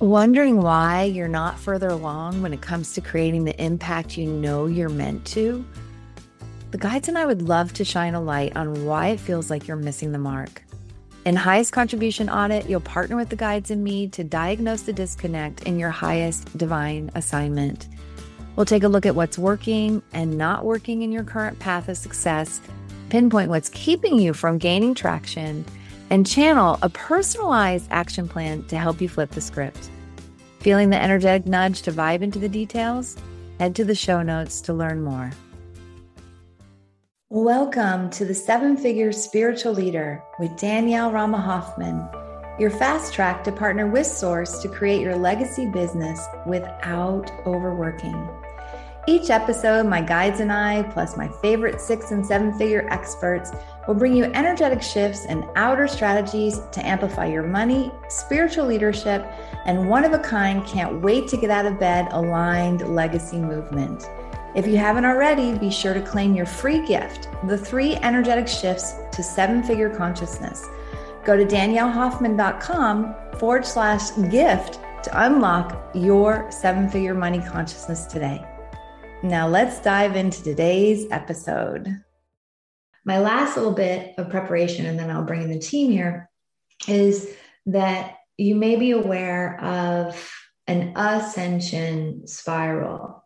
Wondering why you're not further along when it comes to creating the impact you know you're meant to? The guides and I would love to shine a light on why it feels like you're missing the mark. In Highest Contribution Audit, you'll partner with the guides and me to diagnose the disconnect in your highest divine assignment. We'll take a look at what's working and not working in your current path of success, pinpoint what's keeping you from gaining traction and channel a personalized action plan to help you flip the script. Feeling the energetic nudge to vibe into the details? Head to the show notes to learn more. Welcome to the Seven Figure Spiritual Leader with Danielle Rama Hoffman, your fast track to partner with Source to create your legacy business without overworking. Each episode, my guides and I, plus my favorite six and seven figure experts, will bring you energetic shifts and outer strategies to amplify your money, spiritual leadership, and one of a kind, can't wait to get out of bed aligned legacy movement. If you haven't already, be sure to claim your free gift the three energetic shifts to seven figure consciousness. Go to daniellehoffman.com forward slash gift to unlock your seven figure money consciousness today. Now, let's dive into today's episode. My last little bit of preparation, and then I'll bring in the team here, is that you may be aware of an ascension spiral,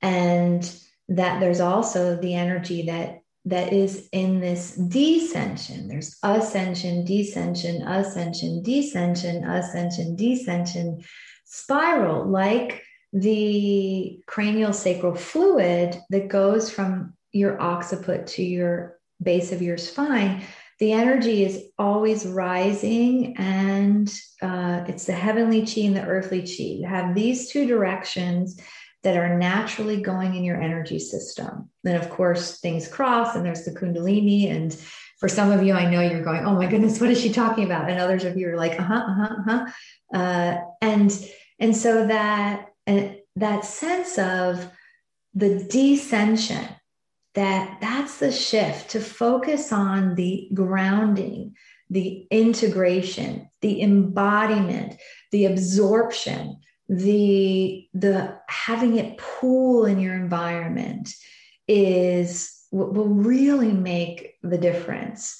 and that there's also the energy that that is in this descension. There's ascension, descension, ascension, descension, ascension, descension spiral, like the cranial sacral fluid that goes from your occiput to your base of your spine, the energy is always rising and uh, it's the heavenly chi and the earthly chi. You have these two directions that are naturally going in your energy system. Then, of course, things cross and there's the Kundalini. And for some of you, I know you're going, oh my goodness, what is she talking about? And others of you are like, uh huh, uh huh, uh huh. Uh, and, and so that and that sense of the descension that that's the shift to focus on the grounding the integration the embodiment the absorption the the having it pool in your environment is what will really make the difference.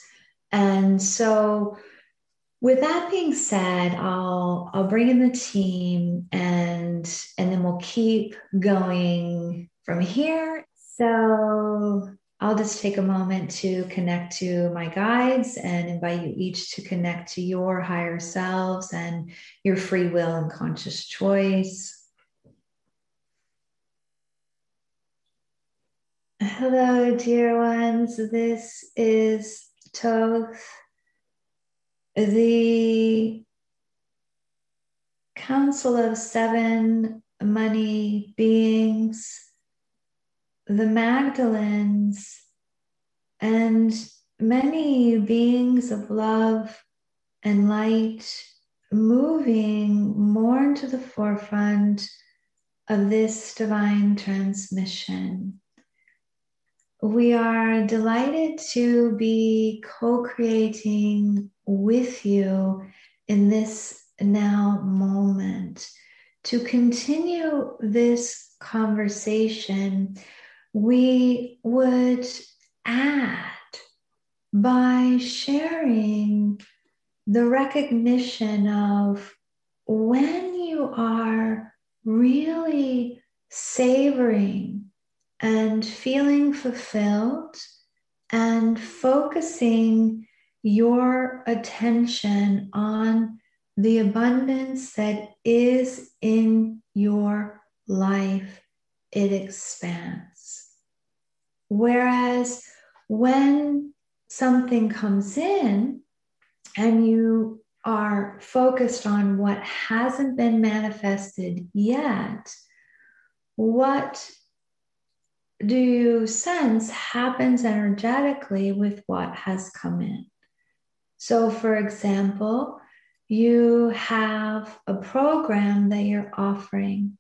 And so with that being said i'll i'll bring in the team and and then we'll keep going from here. So i'll just take a moment to connect to my guides and invite you each to connect to your higher selves and your free will and conscious choice. Hello dear ones. This is Thoth the Council of Seven Money Beings, the Magdalens, and many beings of love and light moving more into the forefront of this divine transmission. We are delighted to be co creating with you in this now moment. To continue this conversation, we would add by sharing the recognition of when you are really savoring and feeling fulfilled and focusing your attention on the abundance that is in your life, it expands. Whereas when something comes in and you are focused on what hasn't been manifested yet, what do you sense happens energetically with what has come in? So, for example, you have a program that you're offering,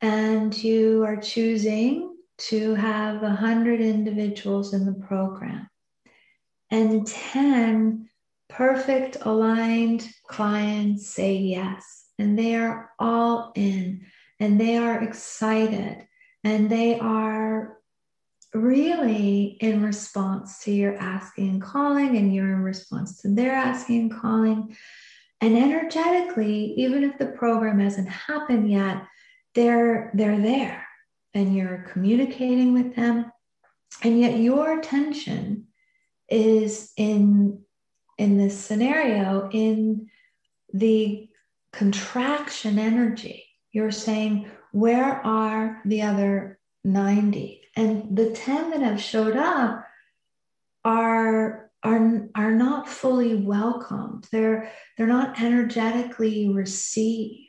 and you are choosing to have 100 individuals in the program, and 10 perfect aligned clients say yes. and they are all in and they are excited and they are really in response to your asking and calling, and you're in response to their asking and calling. And energetically, even if the program hasn't happened yet, they're they're there and you're communicating with them. And yet your attention is in in this scenario in the contraction energy. You're saying, where are the other 90? And the 10 that have showed up are are, are not fully welcomed. They're they're not energetically received.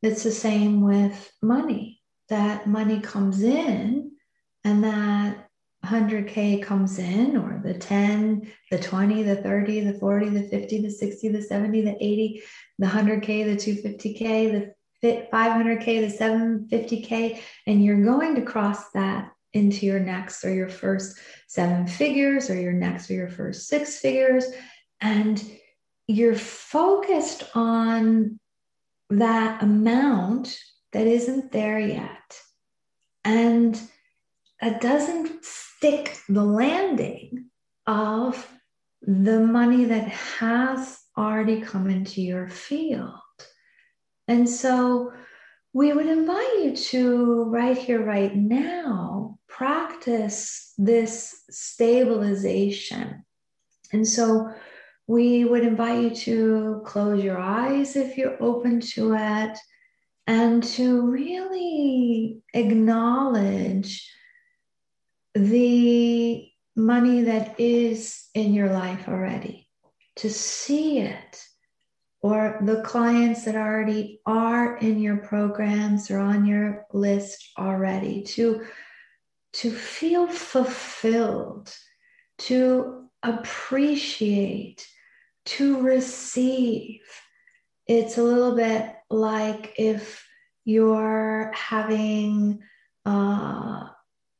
It's the same with money. That money comes in and that 100K comes in, or the 10, the 20, the 30, the 40, the 50, the 60, the 70, the 80, the 100K, the 250K, the 500K, the 750K, and you're going to cross that into your next or your first seven figures or your next or your first six figures. And you're focused on that amount that isn't there yet. And it doesn't stick the landing of the money that has already come into your field. And so we would invite you to, right here, right now, practice this stabilization. And so we would invite you to close your eyes if you're open to it and to really acknowledge the money that is in your life already, to see it, or the clients that already are in your programs or on your list already, to, to feel fulfilled, to appreciate to receive. It's a little bit like if you're having uh,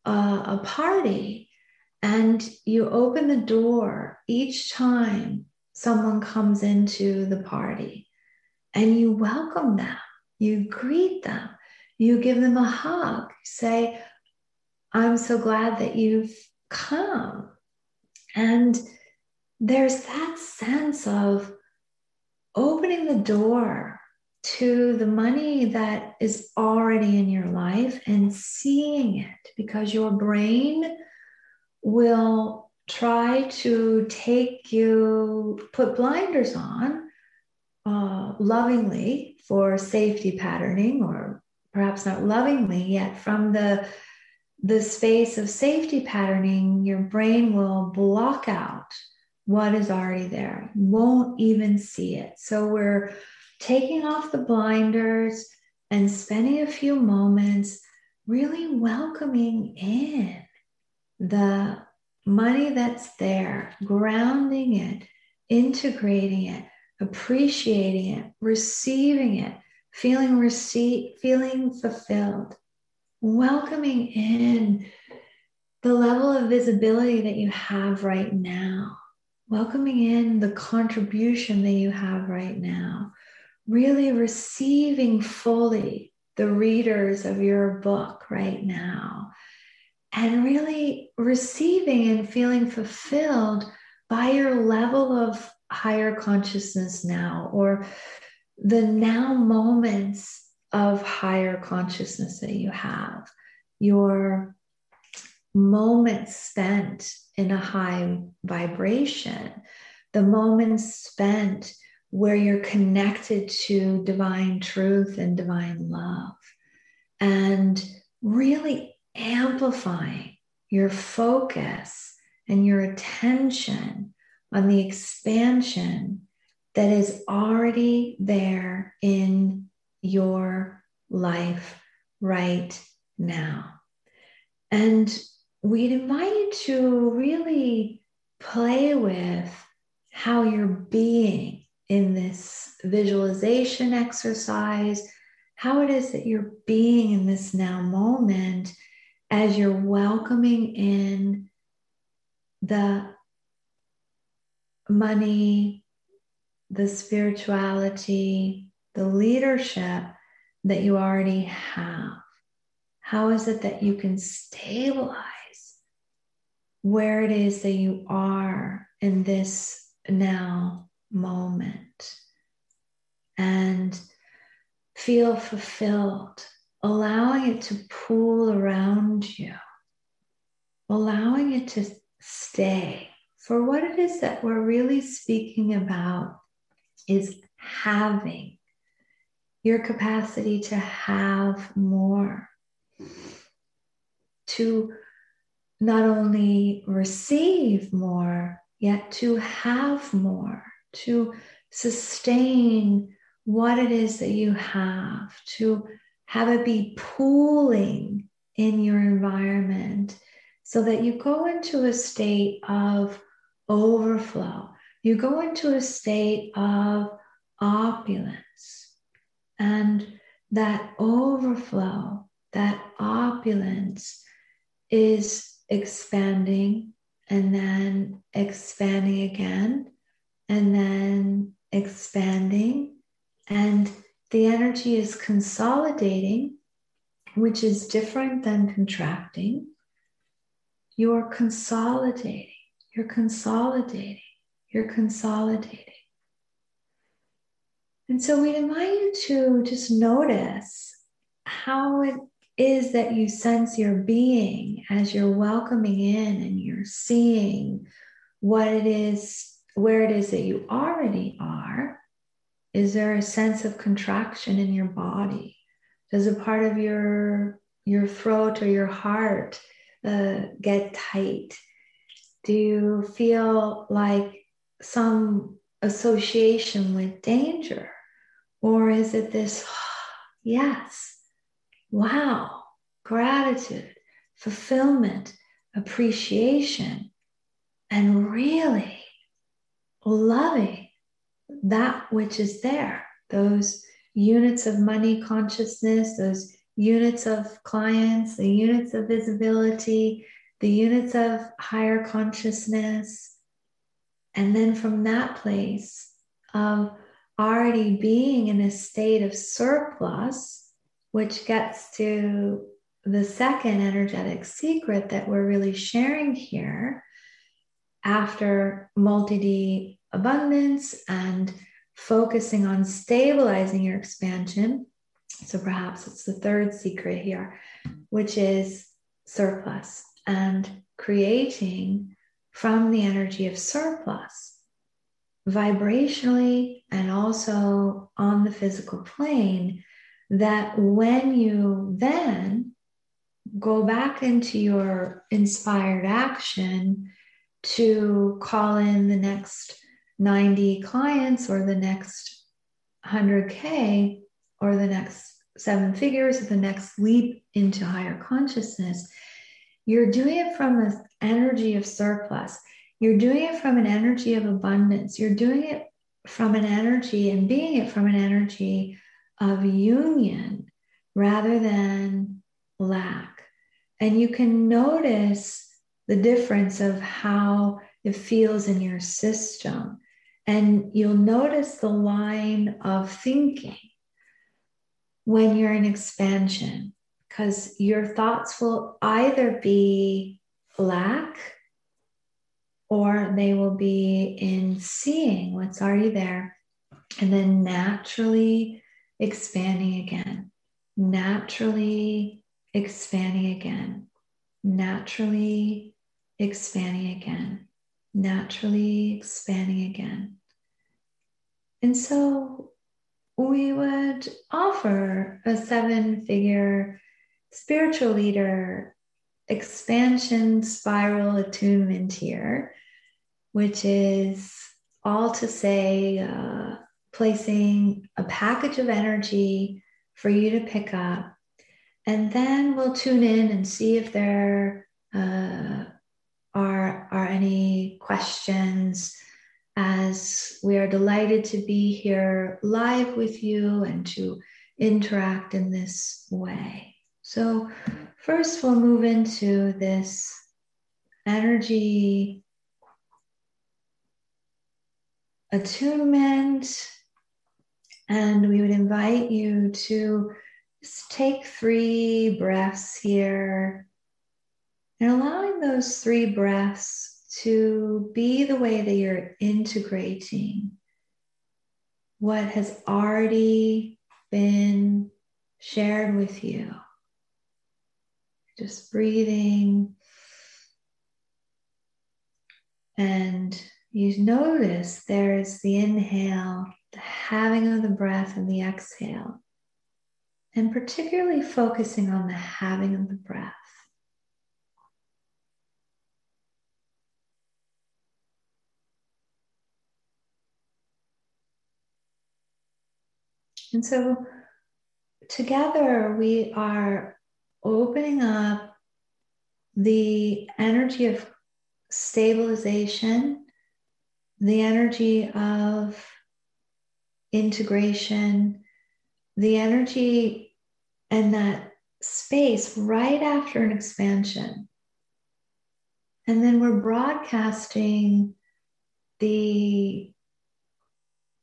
a, a party and you open the door each time someone comes into the party and you welcome them, you greet them, you give them a hug, say, I'm so glad that you've come. And there's that sense of opening the door to the money that is already in your life and seeing it because your brain will try to take you, put blinders on uh, lovingly for safety patterning, or perhaps not lovingly yet from the the space of safety patterning, your brain will block out what is already there, won't even see it. So we're taking off the blinders and spending a few moments really welcoming in the money that's there, grounding it, integrating it, appreciating it, receiving it, feeling receipt, feeling fulfilled, welcoming in the level of visibility that you have right now welcoming in the contribution that you have right now, really receiving fully the readers of your book right now, and really receiving and feeling fulfilled by your level of higher consciousness now or the now moments of higher consciousness that you have, your moments spent in a high vibration, the moments spent where you're connected to divine truth and divine love, and really amplifying your focus and your attention on the expansion that is already there in your life right now. And we'd invite you to really play with how you're being in this visualization exercise, how it is that you're being in this now moment as you're welcoming in the money, the spirituality, the leadership that you already have? How is it that you can stabilize where it is that you are in this now moment and feel fulfilled, allowing it to pool around you, allowing it to stay. For what it is that we're really speaking about is having your capacity to have more, to not only receive more, yet to have more, to sustain what it is that you have, to have it be pooling in your environment so that you go into a state of overflow. You go into a state of opulence. And that overflow, that opulence is expanding and then expanding again and then expanding. And the energy is consolidating, which is different than contracting. You're consolidating, you're consolidating, you're consolidating. And so we invite you to just notice how it is that you sense your being as you're welcoming in and you're seeing what it is, where it is that you already are. Is there a sense of contraction in your body? Does a part of your your throat or your heart uh, get tight? Do you feel like some association with danger? Or is it this, yes, wow, gratitude, fulfillment, appreciation, and really loving that which is there, those units of money consciousness, those units of clients, the units of visibility, the units of higher consciousness. And then from that place of already being in a state of surplus, which gets to the second energetic secret that we're really sharing here after multi D abundance and focusing on stabilizing your expansion. So perhaps it's the third secret here, which is surplus and creating from the energy of surplus vibrationally and also on the physical plane that when you then go back into your inspired action to call in the next 90 clients or the next 100K or the next seven figures or the next leap into higher consciousness, you're doing it from an energy of surplus. You're doing it from an energy of abundance. You're doing it from an energy and being it from an energy of union rather than lack. And you can notice the difference of how it feels in your system. And you'll notice the line of thinking when you're in expansion, because your thoughts will either be lack or they will be in seeing what's already there and then naturally expanding again, naturally expanding again, naturally expanding again, naturally expanding again. And so we would offer a seven figure spiritual leader expansion spiral attunement here, which is all to say, uh, placing a package of energy for you to pick up. And then we'll tune in and see if there uh, are, are any questions as we are delighted to be here live with you and to interact in this way. So, first, we'll move into this energy attunement And we would invite you to just take three breaths here and allowing those three breaths to be the way that you're integrating what has already been shared with you. Just breathing. And you notice there's the inhale, the having of the breath, and the exhale. And particularly focusing on the having of the breath. And so together we are opening up the energy of stabilization, the energy of integration, the energy and that space right after an expansion. And then we're broadcasting the,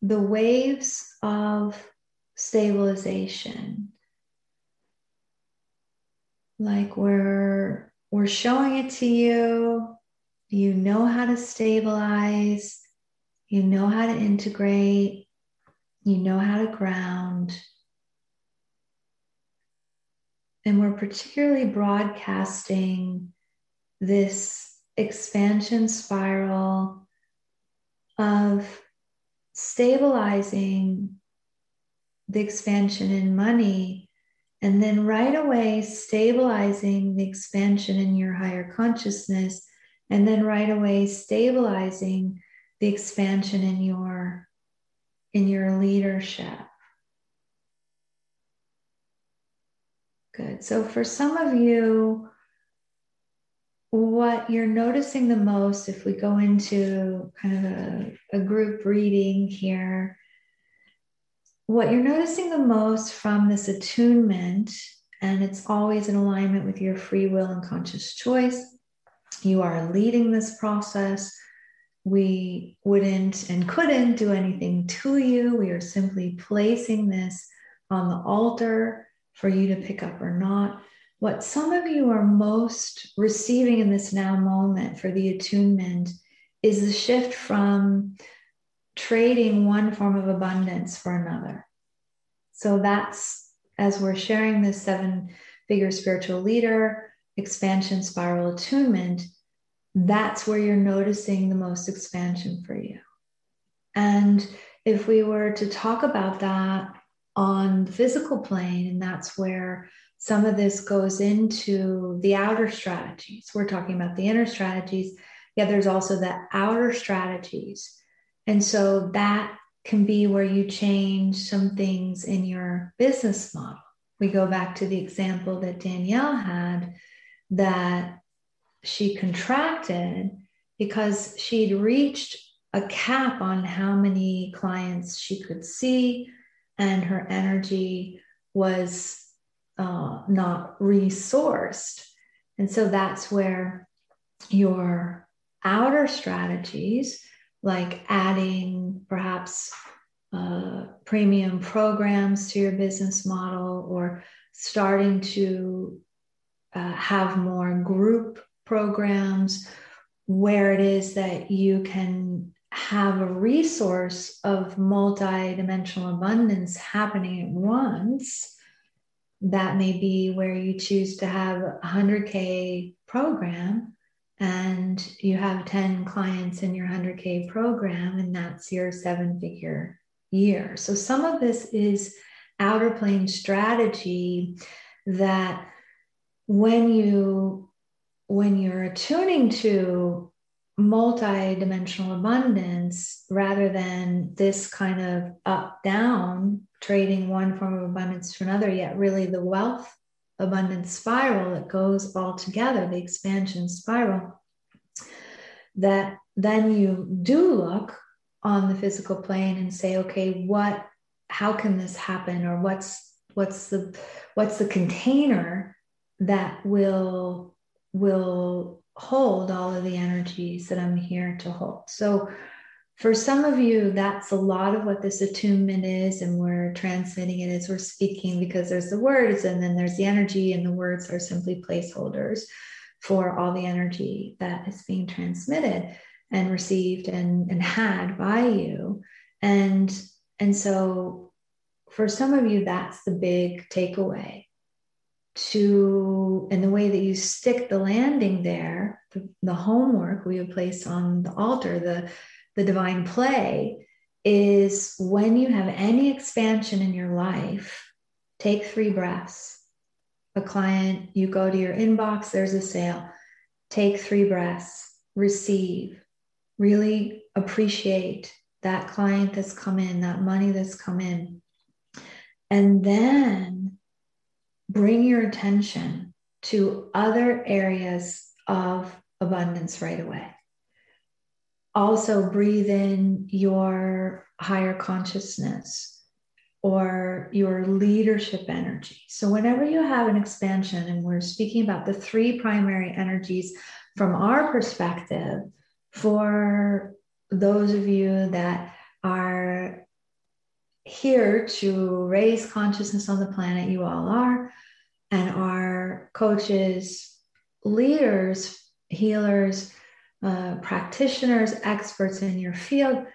the waves of stabilization. Like we're we're showing it to you. You know how to stabilize. You know how to integrate. You know how to ground. And we're particularly broadcasting this expansion spiral of stabilizing the expansion in money, and then right away stabilizing the expansion in your higher consciousness, and then right away stabilizing the expansion in your in your leadership. Good. So for some of you, what you're noticing the most, if we go into kind of a, a group reading here, what you're noticing the most from this attunement, and it's always in alignment with your free will and conscious choice, you are leading this process. We wouldn't and couldn't do anything to you. We are simply placing this on the altar for you to pick up or not. What some of you are most receiving in this now moment for the attunement is the shift from trading one form of abundance for another. So that's as we're sharing this seven figure spiritual leader expansion spiral attunement, that's where you're noticing the most expansion for you. And if we were to talk about that on the physical plane, and that's where some of this goes into the outer strategies. We're talking about the inner strategies. Yeah, there's also the outer strategies and so that can be where you change some things in your business model. We go back to the example that Danielle had that she contracted because she'd reached a cap on how many clients she could see, and her energy was uh, not resourced. And so that's where your outer strategies like adding perhaps uh, premium programs to your business model or starting to uh, have more group programs where it is that you can have a resource of multi-dimensional abundance happening at once. That may be where you choose to have a 100k program and you have 10 clients in your 100K program, and that's your seven figure year. So, some of this is outer plane strategy that when you when you're attuning to multi-dimensional abundance rather than this kind of up down trading one form of abundance for another yet really the wealth abundance spiral that goes all together, the expansion spiral, that then you do look on the physical plane and say, okay, what, how can this happen? Or what's, what's the, what's the container that will, will hold all of the energies that I'm here to hold. So for some of you, that's a lot of what this attunement is, and we're transmitting it as we're speaking because there's the words and then there's the energy, and the words are simply placeholders for all the energy that is being transmitted and received and, and had by you. And, and so for some of you, that's the big takeaway to, and the way that you stick the landing there, the, the homework we have placed on the altar, the the divine play is when you have any expansion in your life, take three breaths. A client, you go to your inbox, there's a sale. Take three breaths, receive, really appreciate that client that's come in, that money that's come in. And then bring your attention to other areas of abundance right away also breathe in your higher consciousness or your leadership energy. So, whenever you have an expansion, and we're speaking about the three primary energies from our perspective, for those of you that are here to raise consciousness on the planet, you all are, and are coaches, leaders, healers, uh, practitioners, experts in your field,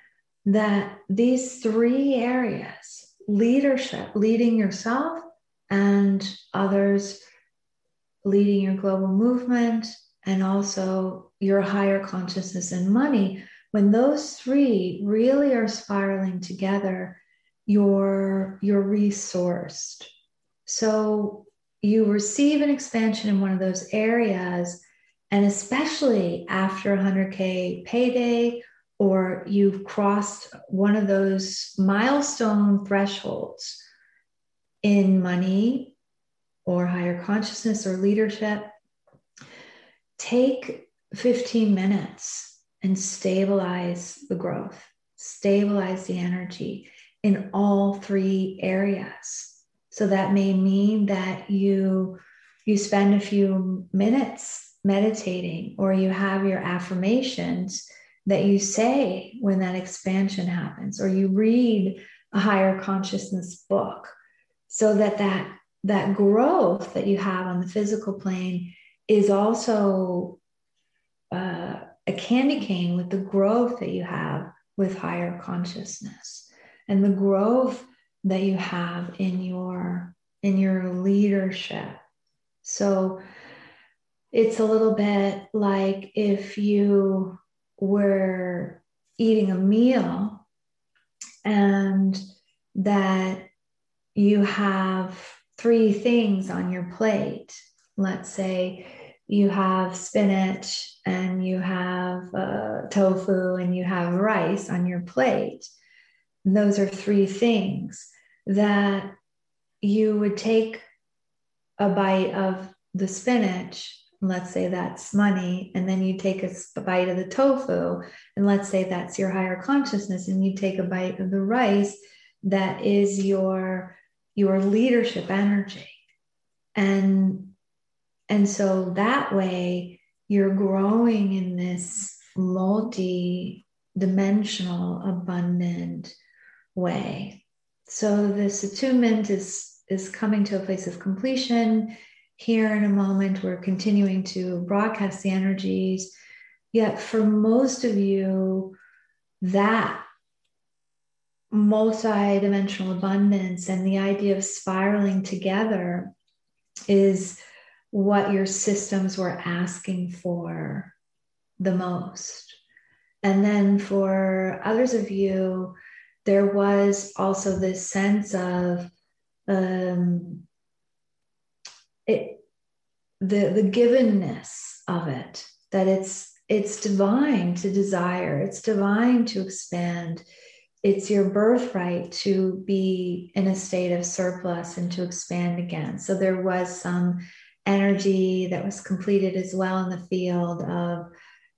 that these three areas leadership, leading yourself and others, leading your global movement, and also your higher consciousness and money when those three really are spiraling together you're you're resourced. So you receive an expansion in one of those areas and especially after 100K payday, or you've crossed one of those milestone thresholds in money or higher consciousness or leadership, take 15 minutes and stabilize the growth, stabilize the energy in all three areas. So that may mean that you you spend a few minutes meditating or you have your affirmations that you say when that expansion happens or you read a higher consciousness book so that that that growth that you have on the physical plane is also uh, a candy cane with the growth that you have with higher consciousness and the growth that you have in your in your leadership. So it's a little bit like if you were eating a meal and that you have three things on your plate. Let's say you have spinach and you have uh, tofu and you have rice on your plate. Those are three things that you would take a bite of the spinach let's say that's money, and then you take a bite of the tofu, and let's say that's your higher consciousness, and you take a bite of the rice, that is your your leadership energy. And and so that way you're growing in this multi-dimensional, abundant way. So this attunement is is coming to a place of completion here in a moment. We're continuing to broadcast the energies. Yet, for most of you, that multi dimensional abundance and the idea of spiraling together is what your systems were asking for the most. And then for others of you, there was also this sense of um, it the the givenness of it that it's it's divine to desire it's divine to expand. It's your birthright to be in a state of surplus and to expand again. So there was some energy that was completed as well in the field of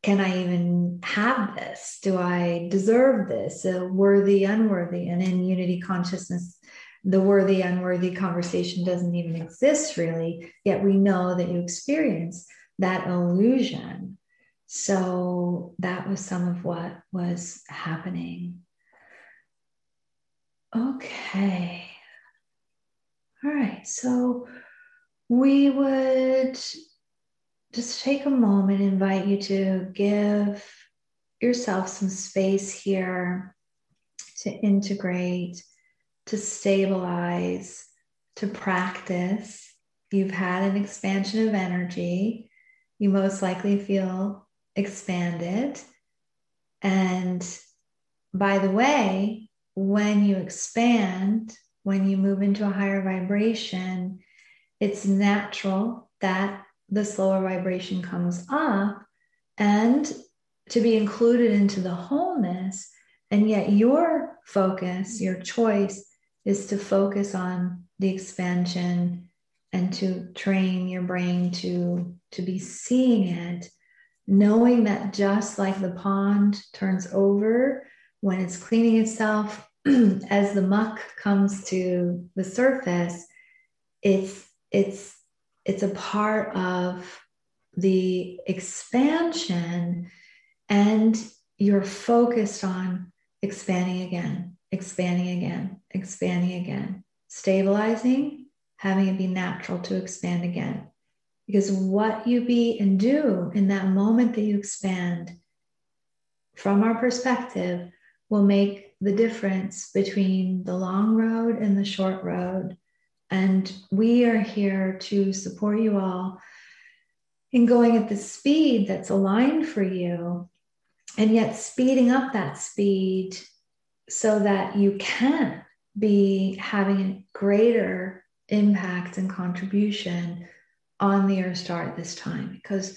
can i even have this? Do i deserve this? Worthy unworthy and in unity consciousness the worthy unworthy conversation doesn't even exist really, yet we know that you experience that illusion. So that was some of what was happening. Okay. All right. So we would just take a moment, invite you to give yourself some space here to integrate, to stabilize, to practice. You've had an expansion of energy. You most likely feel expanded. And by the way, when you expand, when you move into a higher vibration, it's natural that the slower vibration comes up and to be included into the wholeness. And yet, your focus, your choice is to focus on the expansion and to train your brain to, to be seeing it knowing that just like the pond turns over when it's cleaning itself, as the muck comes to the surface, it's it's it's a part of the expansion and you're focused on expanding again, expanding again, expanding again, stabilizing, having it be natural to expand again. Because what you be and do in that moment that you expand, from our perspective, will make the difference between the long road and the short road. And we are here to support you all in going at the speed that's aligned for you, and yet speeding up that speed so that you can be having a greater impact and contribution on the earth star at this time because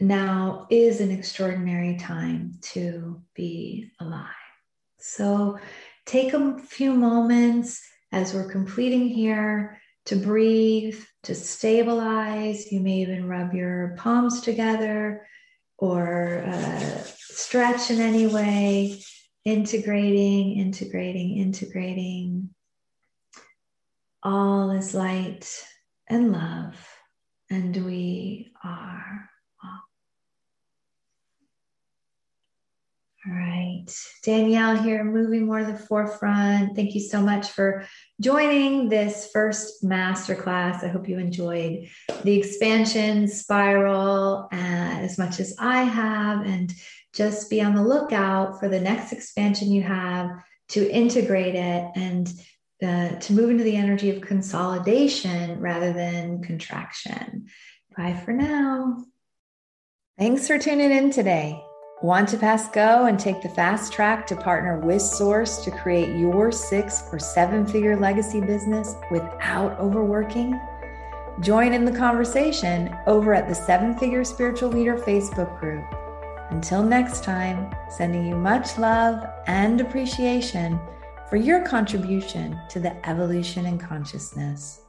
now is an extraordinary time to be alive. So take a few moments as we're completing here to breathe, to stabilize. You may even rub your palms together or uh, stretch in any way, integrating, integrating, integrating. All is light and love and we are All right. Danielle here, moving more to the forefront. Thank you so much for joining this first masterclass. I hope you enjoyed the expansion spiral uh, as much as I have. And just be on the lookout for the next expansion you have to integrate it and uh, to move into the energy of consolidation rather than contraction. Bye for now. Thanks for tuning in today. Want to pass go and take the fast track to partner with Source to create your six or seven figure legacy business without overworking? Join in the conversation over at the Seven Figure Spiritual Leader Facebook group. Until next time, sending you much love and appreciation for your contribution to the evolution in consciousness.